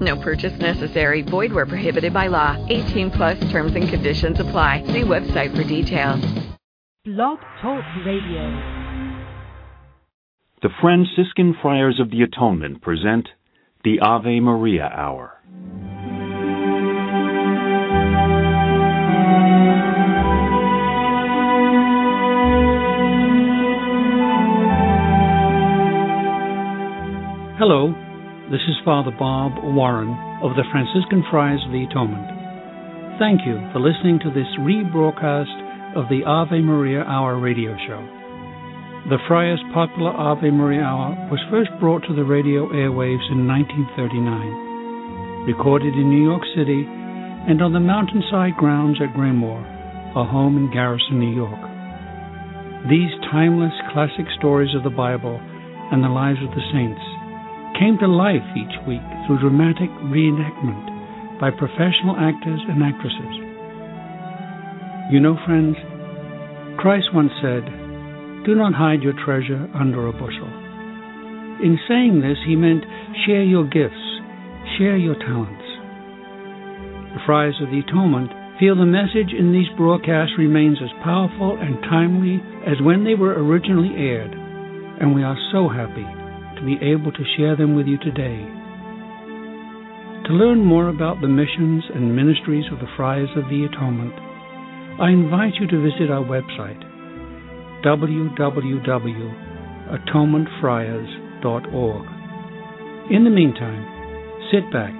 No purchase necessary. Void where prohibited by law. 18 plus terms and conditions apply. See website for details. Blog Talk Radio. The Franciscan Friars of the Atonement present the Ave Maria Hour. Hello, this is Father Bob Warren of the Franciscan Friars of the Atonement. Thank you for listening to this rebroadcast of the Ave Maria Hour radio show. The Friars' popular Ave Maria Hour was first brought to the radio airwaves in 1939, recorded in New York City and on the mountainside grounds at Graymoor, a home in Garrison, New York. These timeless classic stories of the Bible and the lives of the saints came to life each week through dramatic reenactment by professional actors and actresses. You know, friends, Christ once said, Do not hide your treasure under a bushel. In saying this, he meant share your gifts, share your talents. The Friars of the Atonement feel the message in these broadcasts remains as powerful and timely as when they were originally aired, and we are so happy to be able to share them with you today. To learn more about the missions and ministries of the Friars of the Atonement, I invite you to visit our website, www.atonementfriars.org. In the meantime, sit back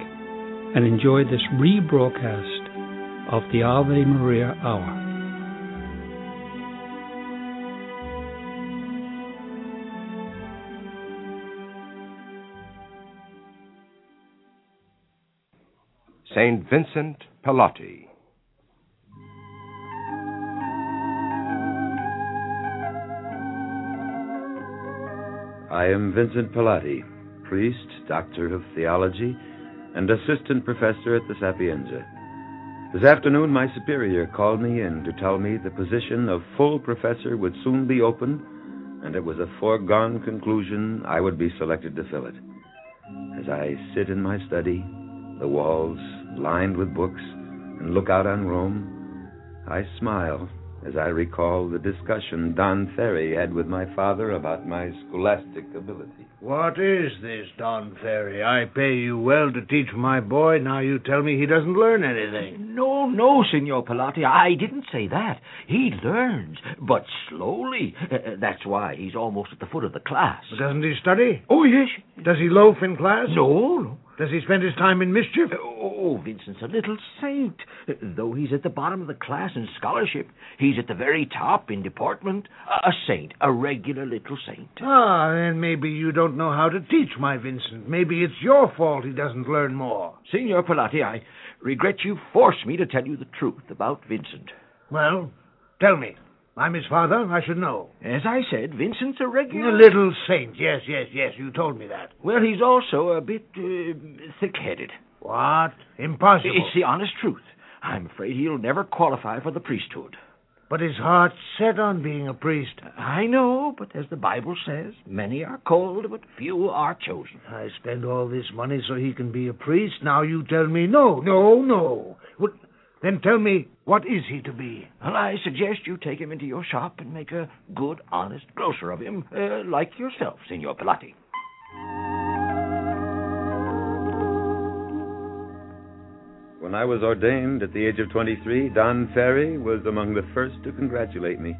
and enjoy this rebroadcast of the Ave Maria Hour. St. Vincent Pallotti. I am Vincent Pallotti, priest, doctor of theology, and assistant professor at the Sapienza. This afternoon, my superior called me in to tell me the position of full professor would soon be open, and it was a foregone conclusion I would be selected to fill it. As I sit in my study, the walls lined with books, and look out on Rome, I smile as I recall the discussion Don Ferry had with my father about my scholastic ability. What is this, Don Ferry? I pay you well to teach my boy. Now you tell me he doesn't learn anything. No, no, Signor Pallotti. I didn't say that. He learns, but slowly. Uh, uh, that's why he's almost at the foot of the class. But doesn't he study? Oh, yes. Does he loaf in class? No, no. Does he spend his time in mischief? Oh, Vincent's a little saint. Though he's at the bottom of the class in scholarship, he's at the very top in deportment. A saint, a regular little saint. Ah, then maybe you don't know how to teach my Vincent. Maybe it's your fault he doesn't learn more. Signor Pallotti, I regret you forced me to tell you the truth about Vincent. Well, tell me. I'm his father. I should know. As I said, Vincent's a regular... A little saint. Yes, yes, yes. You told me that. Well, he's also a bit uh, thick-headed. What? Impossible. It's the honest truth. I'm afraid he'll never qualify for the priesthood. But his heart's set on being a priest. I know, but as the Bible says, many are called, but few are chosen. I spend all this money so he can be a priest. Now you tell me no, no, no. What, then tell me, what is he to be? Well, I suggest you take him into your shop and make a good, honest grocer of him, uh, like yourself, Signor Pallotti. When I was ordained at the age of 23, Don Ferry was among the first to congratulate me.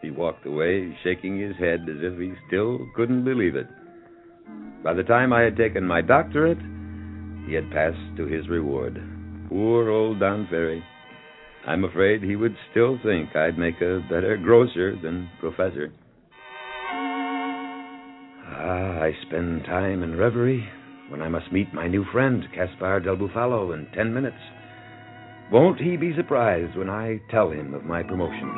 He walked away shaking his head as if he still couldn't believe it. By the time I had taken my doctorate, he had passed to his reward. Poor old Don Ferry. I'm afraid he would still think I'd make a better grocer than professor. Ah, I spend time in reverie when I must meet my new friend, Caspar del Bufalo, in ten minutes. Won't he be surprised when I tell him of my promotion?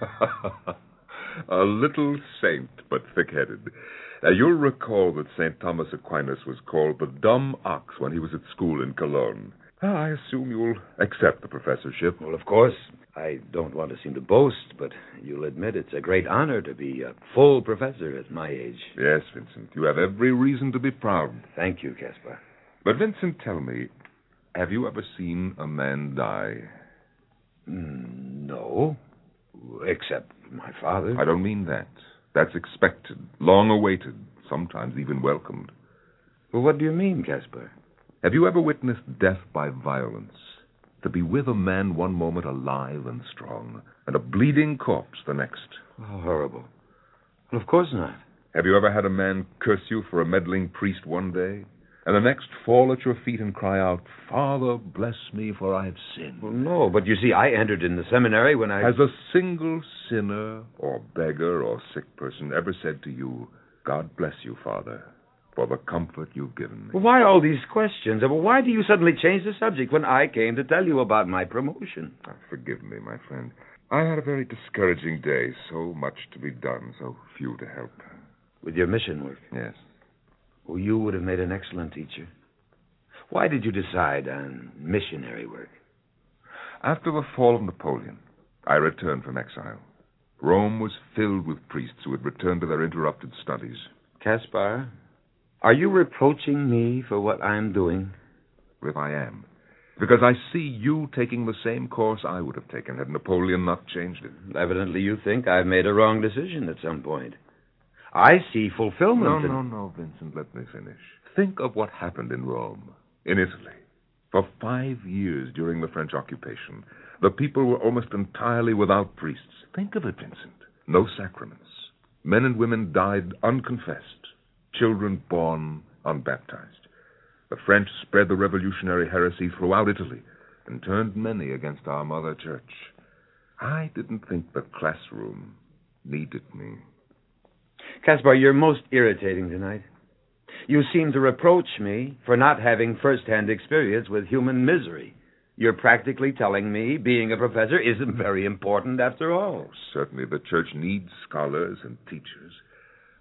a little saint, but thick-headed. Now, you'll recall that St. Thomas Aquinas was called the dumb ox when he was at school in Cologne. Ah, I assume you'll accept the professorship. Well, of course. I don't want to seem to boast, but you'll admit it's a great honor to be a full professor at my age. Yes, Vincent. You have every reason to be proud. Thank you, Caspar. But, Vincent, tell me, have you ever seen a man die? Mm, no. Except my father. I don't mean that. That's expected, long awaited, sometimes even welcomed. Well, what do you mean, Caspar? Have you ever witnessed death by violence? To be with a man one moment alive and strong, and a bleeding corpse the next. Oh, horrible. Well, of course not. Have you ever had a man curse you for a meddling priest one day, and the next fall at your feet and cry out, Father, bless me, for I have sinned? Well, no, but you see, I entered in the seminary when I. Has a single sinner, or beggar, or sick person ever said to you, God bless you, Father, for the comfort you've given me? Well, why all these questions? Why do you suddenly change the subject when I came to tell you about my promotion? Ah, forgive me, my friend. I had a very discouraging day. So much to be done, so few to help. With your mission work? Yes. Well, you would have made an excellent teacher. Why did you decide on missionary work? After the fall of Napoleon, I returned from exile. Rome was filled with priests who had returned to their interrupted studies. Caspar, are you reproaching me for what I'm doing? If I am. Because I see you taking the same course I would have taken had Napoleon not changed it. Evidently, you think I've made a wrong decision at some point. I see fulfillment. No, in... no, no, Vincent, let me finish. Think of what happened in Rome, in Italy. For five years during the French occupation, the people were almost entirely without priests. Think of it, Vincent. No sacraments. Men and women died unconfessed, children born unbaptized. The French spread the revolutionary heresy throughout Italy and turned many against our mother church. I didn't think the classroom needed me. Caspar, you're most irritating tonight. You seem to reproach me for not having first-hand experience with human misery. You're practically telling me being a professor isn't very important after all. Certainly, the church needs scholars and teachers.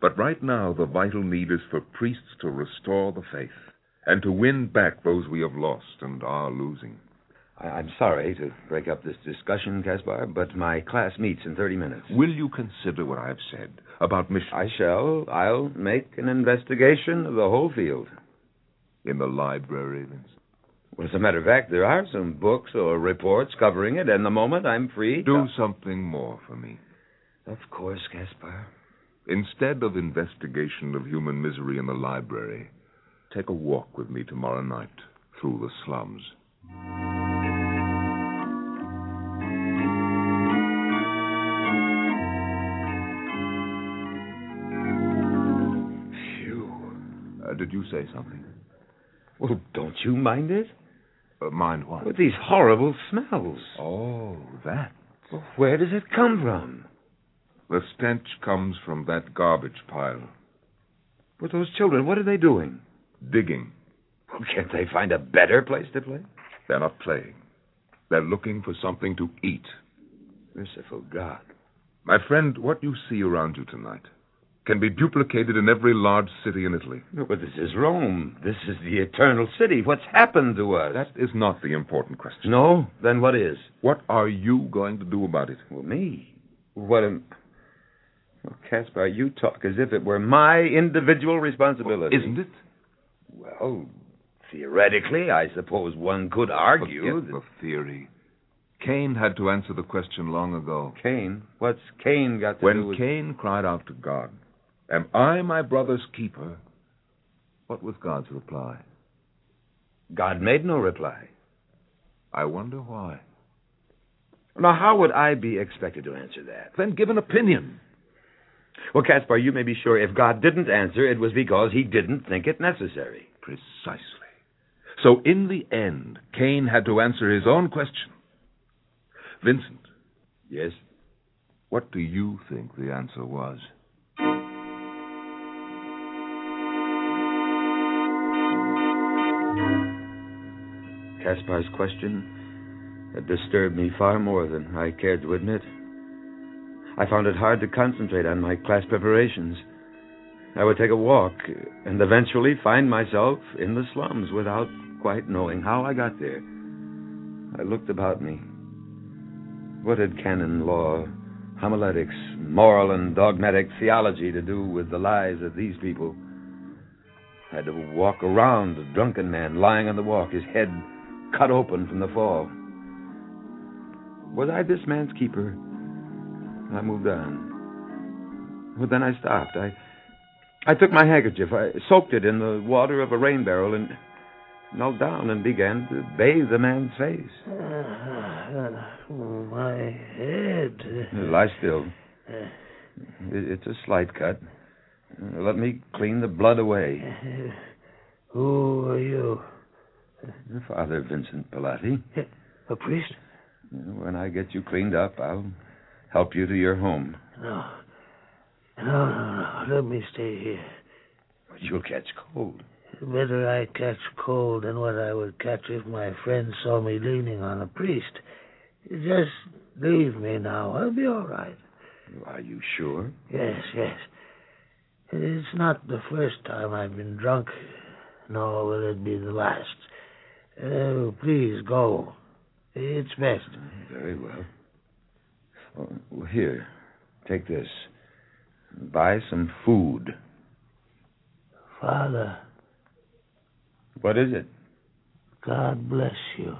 But right now, the vital need is for priests to restore the faith and to win back those we have lost and are losing. I- am sorry to break up this discussion, Caspar, but my class meets in 30 minutes. Will you consider what I have said about mission? I shall. I'll make an investigation of the whole field. In the library, Vincent? Well, as a matter of fact, there are some books or reports covering it, and the moment I'm free. Do uh, something more for me. Of course, Caspar. Instead of investigation of human misery in the library, take a walk with me tomorrow night through the slums. Phew. Uh, did you say something? Well, don't you mind it? Uh, mind what? With these horrible smells. Oh, that. Well, where does it come from? The stench comes from that garbage pile. But those children, what are they doing? Digging. Well, can't they find a better place to play? They're not playing. They're looking for something to eat. Merciful God. My friend, what you see around you tonight can be duplicated in every large city in Italy. No, but this is Rome. This is the eternal city. What's happened to us? That is not the important question. No? Then what is? What are you going to do about it? Well, me? What am. Well, Caspar, you talk as if it were my individual responsibility. Well, isn't it? Well, theoretically, I suppose one could argue. Forget the theory. Cain had to answer the question long ago. Cain? What's Cain got to when do with... When Cain cried out to God, Am I my brother's keeper? What was God's reply? God made no reply. I wonder why. Now, how would I be expected to answer that? Then give an opinion. Well, Caspar, you may be sure if God didn't answer, it was because he didn't think it necessary. Precisely. So, in the end, Cain had to answer his own question. Vincent. Yes? What do you think the answer was? Caspar's question had disturbed me far more than I cared to admit. I found it hard to concentrate on my class preparations. I would take a walk and eventually find myself in the slums without quite knowing how I got there. I looked about me. What had canon law, homiletics, moral and dogmatic theology to do with the lives of these people? I had to walk around a drunken man lying on the walk, his head cut open from the fall. Was I this man's keeper? I moved on. But then I stopped. I I took my handkerchief, I soaked it in the water of a rain barrel, and knelt down and began to bathe the man's face. Uh, my head. Lie still. It's a slight cut. Let me clean the blood away. Who are you? Father Vincent Pallotti. A priest? When I get you cleaned up, I'll help you to your home. No. No, no, no. Let me stay here. But you'll catch cold. Better I catch cold than what I would catch if my friends saw me leaning on a priest. Just leave me now. I'll be all right. Are you sure? Yes, yes. It's not the first time I've been drunk, nor will it be the last. Uh, please go. It's best. Very well. Oh, here, take this. Buy some food. Father. What is it? God bless you.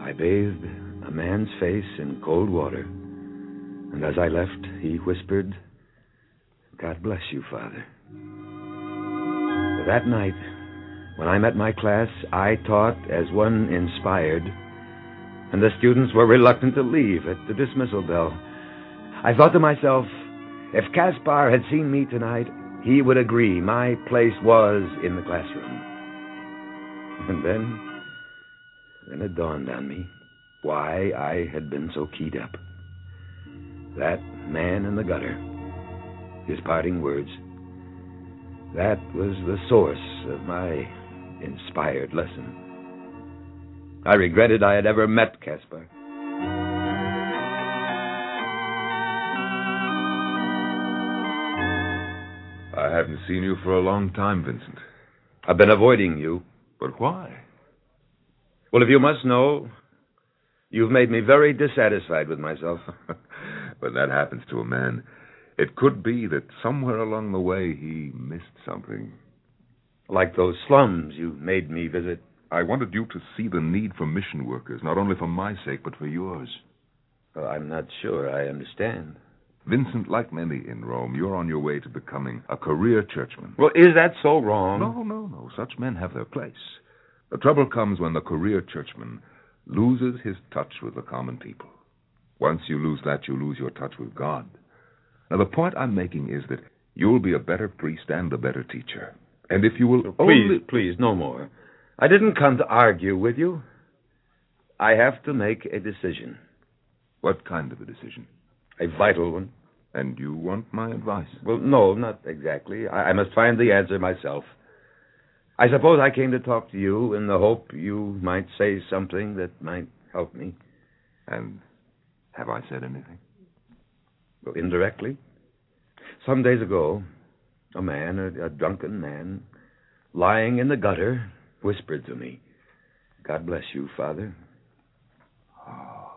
I bathed a man's face in cold water, and as I left, he whispered, God bless you, Father. That night, when I met my class, I taught as one inspired, and the students were reluctant to leave at the dismissal bell. I thought to myself, if Caspar had seen me tonight, he would agree my place was in the classroom. And then, then it dawned on me why I had been so keyed up. That man in the gutter, his parting words, that was the source of my inspired lesson. I regretted I had ever met Caspar. I haven't seen you for a long time, Vincent. I've been avoiding you. But why? Well, if you must know, you've made me very dissatisfied with myself. when that happens to a man, it could be that somewhere along the way he missed something. Like those slums you made me visit. I wanted you to see the need for mission workers, not only for my sake, but for yours. Well, I'm not sure I understand. Vincent, like many in Rome, you're on your way to becoming a career churchman. Well, is that so wrong? No, no, no. Such men have their place. The trouble comes when the career churchman loses his touch with the common people. Once you lose that, you lose your touch with God. Now, the point I'm making is that you'll be a better priest and a better teacher. And if you will please, only... please, no more. I didn't come to argue with you. I have to make a decision. What kind of a decision? A vital one. And you want my advice? Well, no, not exactly. I, I must find the answer myself. I suppose I came to talk to you in the hope you might say something that might help me. And have I said anything? Well, indirectly. Some days ago, a man, a, a drunken man, lying in the gutter, whispered to me, God bless you, Father. Oh,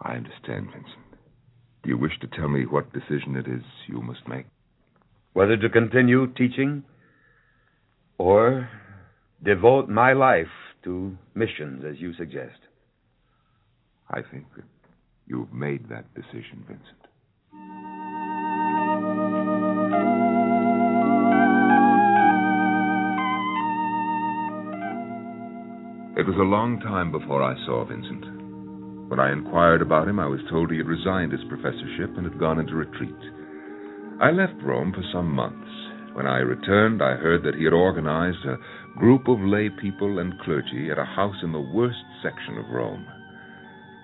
I understand, Vincent. Do you wish to tell me what decision it is you must make? Whether to continue teaching or devote my life to missions, as you suggest. I think that you've made that decision, Vincent. It was a long time before I saw Vincent. When I inquired about him, I was told he had resigned his professorship and had gone into retreat. I left Rome for some months. When I returned, I heard that he had organized a group of lay people and clergy at a house in the worst section of Rome.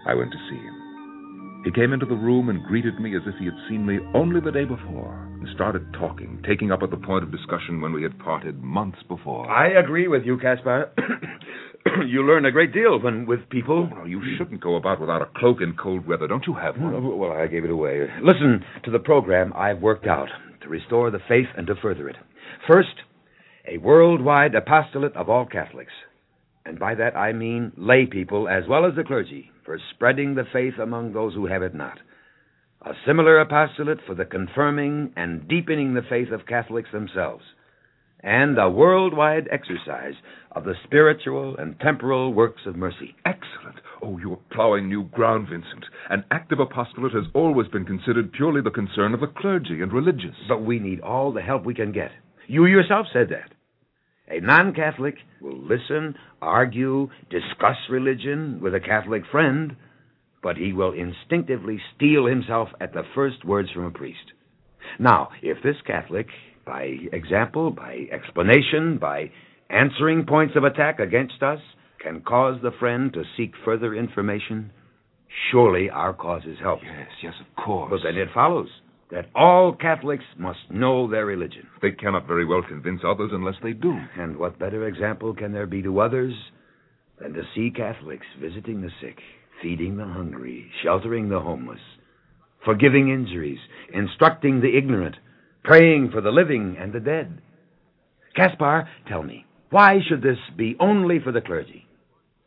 I went to see him. He came into the room and greeted me as if he had seen me only the day before, and started talking, taking up at the point of discussion when we had parted months before. I agree with you, Caspar. you learn a great deal when with people. Oh, you shouldn't go about without a cloak in cold weather. Don't you have one? Oh, well, I gave it away. Listen to the program I've worked out to restore the faith and to further it. First, a worldwide apostolate of all Catholics. And by that I mean lay people as well as the clergy for spreading the faith among those who have it not. A similar apostolate for the confirming and deepening the faith of Catholics themselves. And a worldwide exercise of the spiritual and temporal works of mercy. Excellent. Oh, you're plowing new ground, Vincent. An active apostolate has always been considered purely the concern of the clergy and religious. But we need all the help we can get. You yourself said that. A non Catholic will listen, argue, discuss religion with a Catholic friend, but he will instinctively steel himself at the first words from a priest. Now, if this Catholic, by example, by explanation, by answering points of attack against us, can cause the friend to seek further information, surely our cause is helped. Yes, yes, of course. But then it follows that all Catholics must know their religion. They cannot very well convince others unless they do. And what better example can there be to others than to see Catholics visiting the sick, feeding the hungry, sheltering the homeless, forgiving injuries, instructing the ignorant, praying for the living and the dead? Caspar, tell me, why should this be only for the clergy?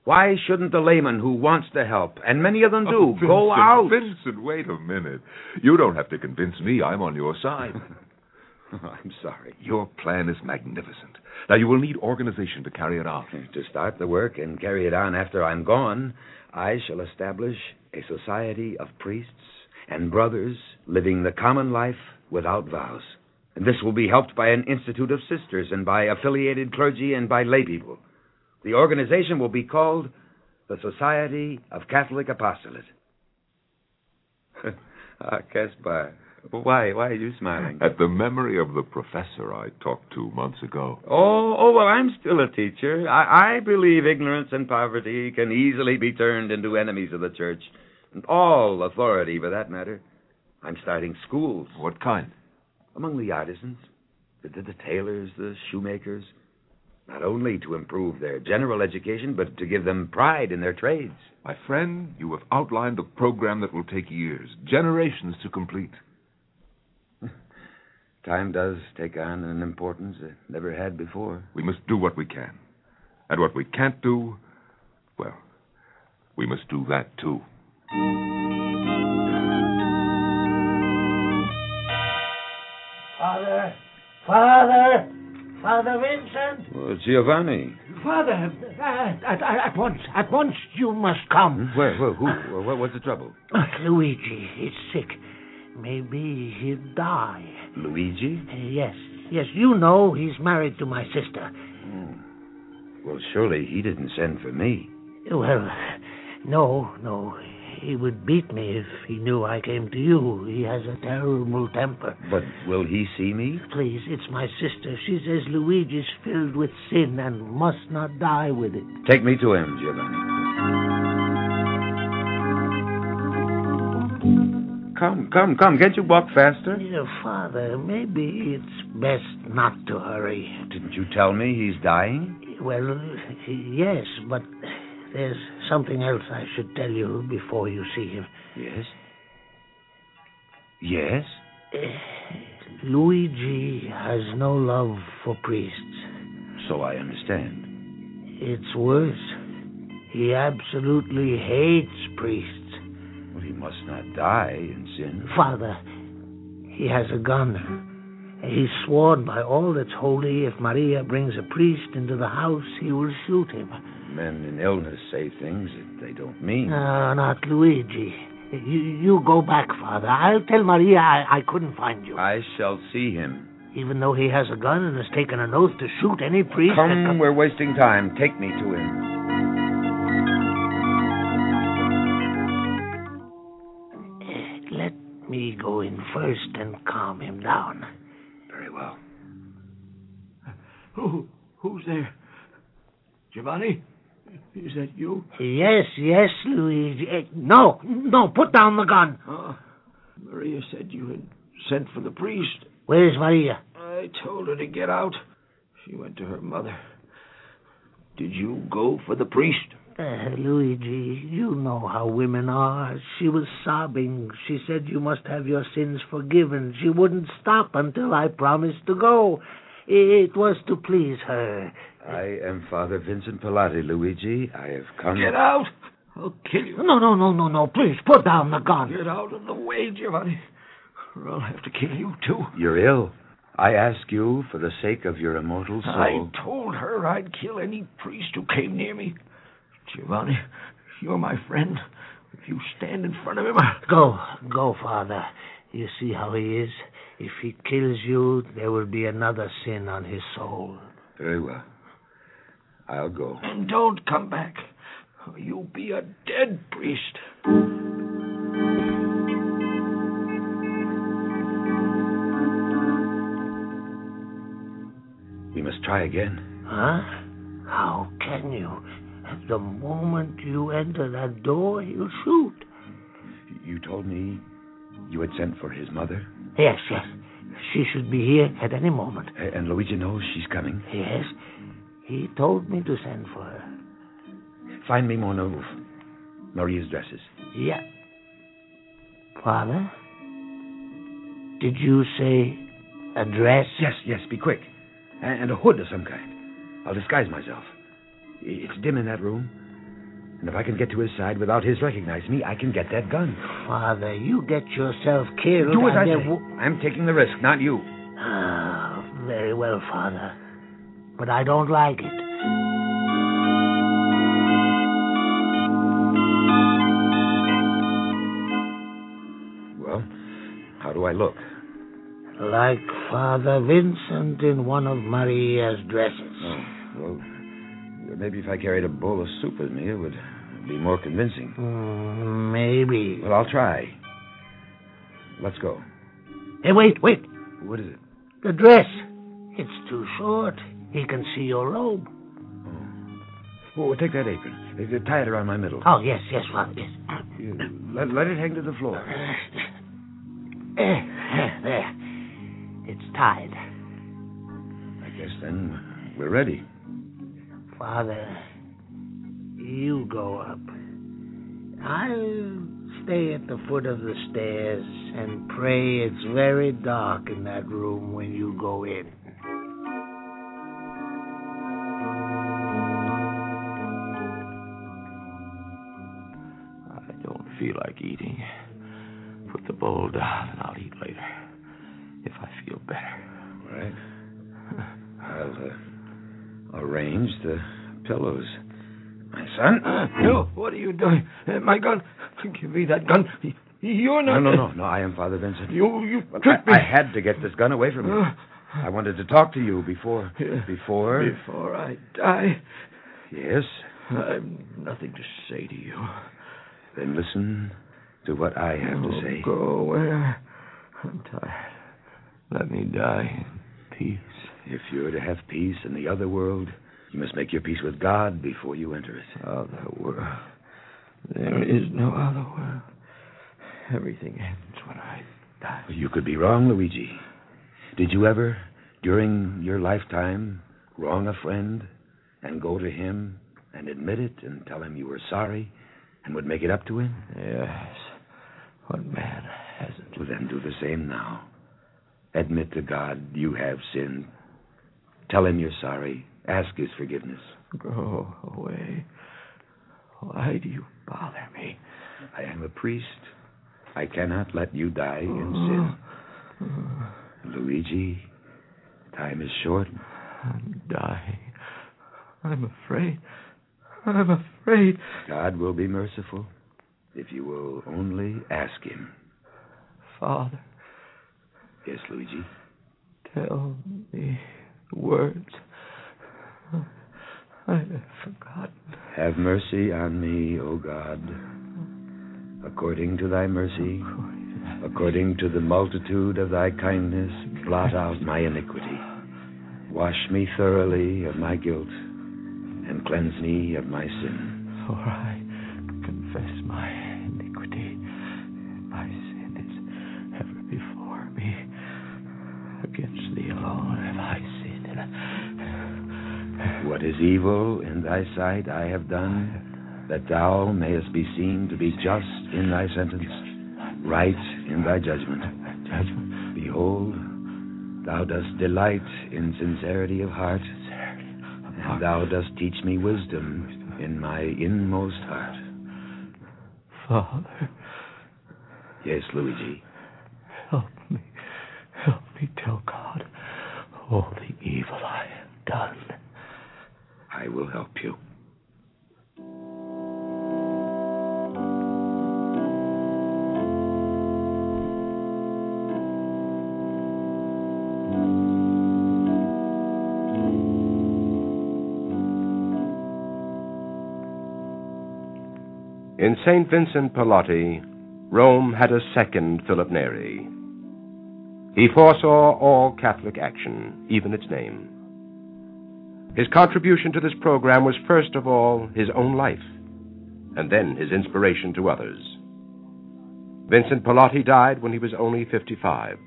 Why shouldn't the layman who wants to help, and many of them oh, do, Oh, Vincent, go out? Vincent, wait a minute. You don't have to convince me. I'm on your side. I'm sorry. Your plan is magnificent. Now, you will need organization to carry it out. To start the work and carry it on after I'm gone, I shall establish a society of priests and brothers living the common life without vows. And this will be helped by an institute of sisters and by affiliated clergy and by lay people. The organization will be called the Society of Catholic Apostolate. ah, Caspar, why, why are you smiling? At the memory of the professor I talked to months ago. Oh, oh, well, I'm still a teacher. I, I believe ignorance and poverty can easily be turned into enemies of the church, and all authority, for that matter. I'm starting schools. What kind? Among the artisans, the, the, the tailors, the shoemakers, not only to improve their general education, but to give them pride in their trades. My friend, you have outlined a program that will take years, generations to complete. Time does take on an importance it never had before. We must do what we can. And what we can't do, well, we must do that too. Father, Father, Father Vincent. Well, Giovanni. Father, at, at, at once, at once you must come. Where, where, who, what, what's the trouble? Uh, Luigi is sick. Maybe he'll die. Luigi? Uh, yes, yes, you know he's married to my sister. Well, surely he didn't send for me. Well, no, no. He would beat me if he knew I came to you. He has a terrible temper. But will he see me? Please, it's my sister. She says Luigi's filled with sin and must not die with it. Take me to him, Giovanni. Come, come, come. Can't you walk faster? Dear Father, maybe it's best not to hurry. Didn't you tell me he's dying? Well, yes, but there's something else I should tell you before you see him. Yes. Yes? Uh, Luigi has no love for priests. So I understand. It's worse. He absolutely hates priests. Well, he must not die in sin. Father, he has a gun. He's sworn by all that's holy if Maria brings a priest into the house, he will shoot him. Men in illness say things that they don't mean. No, not Luigi. You, you go back, Father. I'll tell Maria I, I couldn't find you. I shall see him. Even though he has a gun and has taken an oath to shoot any priest. that Come, com- we're wasting time. Take me to him. Let me go in first and calm him down. Very well. Who, who's there? Giovanni? Is that you? Yes, yes, Luigi. Eh, no, no, put down the gun. Maria said you had sent for the priest. Where's Maria? I told her to get out. She went to her mother. Did you go for the priest? Uh, Luigi, you know how women are. She was sobbing. She said you must have your sins forgiven. She wouldn't stop until I promised to go. It was to please her. I am Father Vincent Pallotti, Luigi. I have come. Get out! I'll kill you. No, no, no, no, no. Please, put down the gun. Get out of the way, Giovanni, or I'll have to kill you, too. You're ill. I ask you for the sake of your immortal soul. I told her I'd kill any priest who came near me. Giovanni, you're my friend. If you stand in front of him, I... Go, go, Father. You see how he is? If he kills you, there will be another sin on his soul. Very well. I'll go. And don't come back. You'll be a dead priest. We must try again. Huh? How can you? At the moment you enter that door, he'll shoot. You told me you had sent for his mother, Yes, yes. She should be here at any moment. and Luigi knows she's coming. Yes. He told me to send for her. Find me Mona Roof. Maria's dresses. Yeah. Father? Did you say a dress? Yes, yes, be quick. And a hood of some kind. I'll disguise myself. It's dim in that room. And if I can get to his side without his recognizing me, I can get that gun. Father, you get yourself killed. Do as I say. wo- I'm taking the risk, not you. Ah, very well, Father. But I don't like it. Well, how do I look? Like Father Vincent in one of Maria's dresses. Oh, well, maybe if I carried a bowl of soup with me, it would be more convincing. Mm, maybe. Well, I'll try. Let's go. Hey, wait, wait. What is it? The dress. It's too short. He can see your robe. Oh, take that apron. Tie it around my middle. Oh, yes, yes, Father, yes. You- Let, let it hang to the floor. Eh, eh, there. It's tied. I guess then we're ready. Father, you go up. I'll stay at the foot of the stairs and pray it's very dark in that room when you go in. I don't feel like eating. Put the bowl down and I'll eat later. If I feel better. All right. I'll uh, arrange the pillows. My son? Uh, no, what are you doing? Uh, my gun. Give me that gun. You're not. no, no, no. no. I am Father Vincent. You, you tricked me. I, I had to get this gun away from you. Uh, I wanted to talk to you before. Before? Before I die, Yes. I've nothing to say to you. Then listen to what I have to say. Go away. I'm tired. Let me die in peace. If you're to have peace in the other world, you must make your peace with God before you enter it. Other world. There is no other world. Everything ends when I die. You could be wrong, Luigi. Did you ever, during your lifetime, wrong a friend and go to him and admit it and tell him you were sorry and would make it up to him? Yes. What man hasn't? Well, then do the same now. Admit to God you have sinned. Tell him you're sorry. Ask his forgiveness. Go away. Why do you bother me? I am a priest. I cannot let you die in oh. sin. Luigi, time is short. I'm dying. I'm afraid. I'm afraid. God will be merciful if you will only ask him. Father, Yes, Luigi. tell me words. I have forgotten. Have mercy on me, O God, according to thy mercy, according to the multitude of thy kindness, blot out my iniquity. Wash me thoroughly of my guilt, and cleanse me of my sin. For I confess my iniquity. My sin is ever before me. Against thee alone have I sinned. What is evil in thy sight I have done, that thou mayest be seen to be just in thy sentence, right in thy judgment. Behold, thou dost delight in sincerity of heart, and thou dost teach me wisdom in my inmost heart. Father, Yes, Luigi. help me. Help me tell God all the evil I have done. I will help you. In St. Vincent Pallotti, Rome had a second Philip Neri. He foresaw all Catholic action, even its name. His contribution to this program was first of all his own life, and then his inspiration to others. Vincent Pallotti died when he was only 55,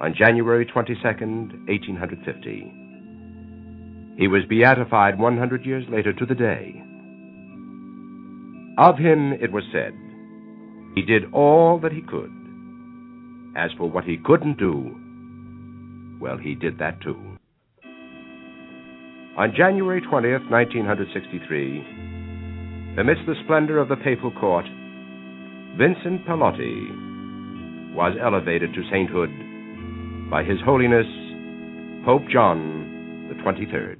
on January 22nd, 1850. He was beatified 100 years later to the day. Of him it was said, he did all that he could. As for what he couldn't do, well, he did that too. On January 20th, 1963, amidst the splendor of the papal court, Vincent Pallotti was elevated to sainthood by His Holiness Pope John the 23rd.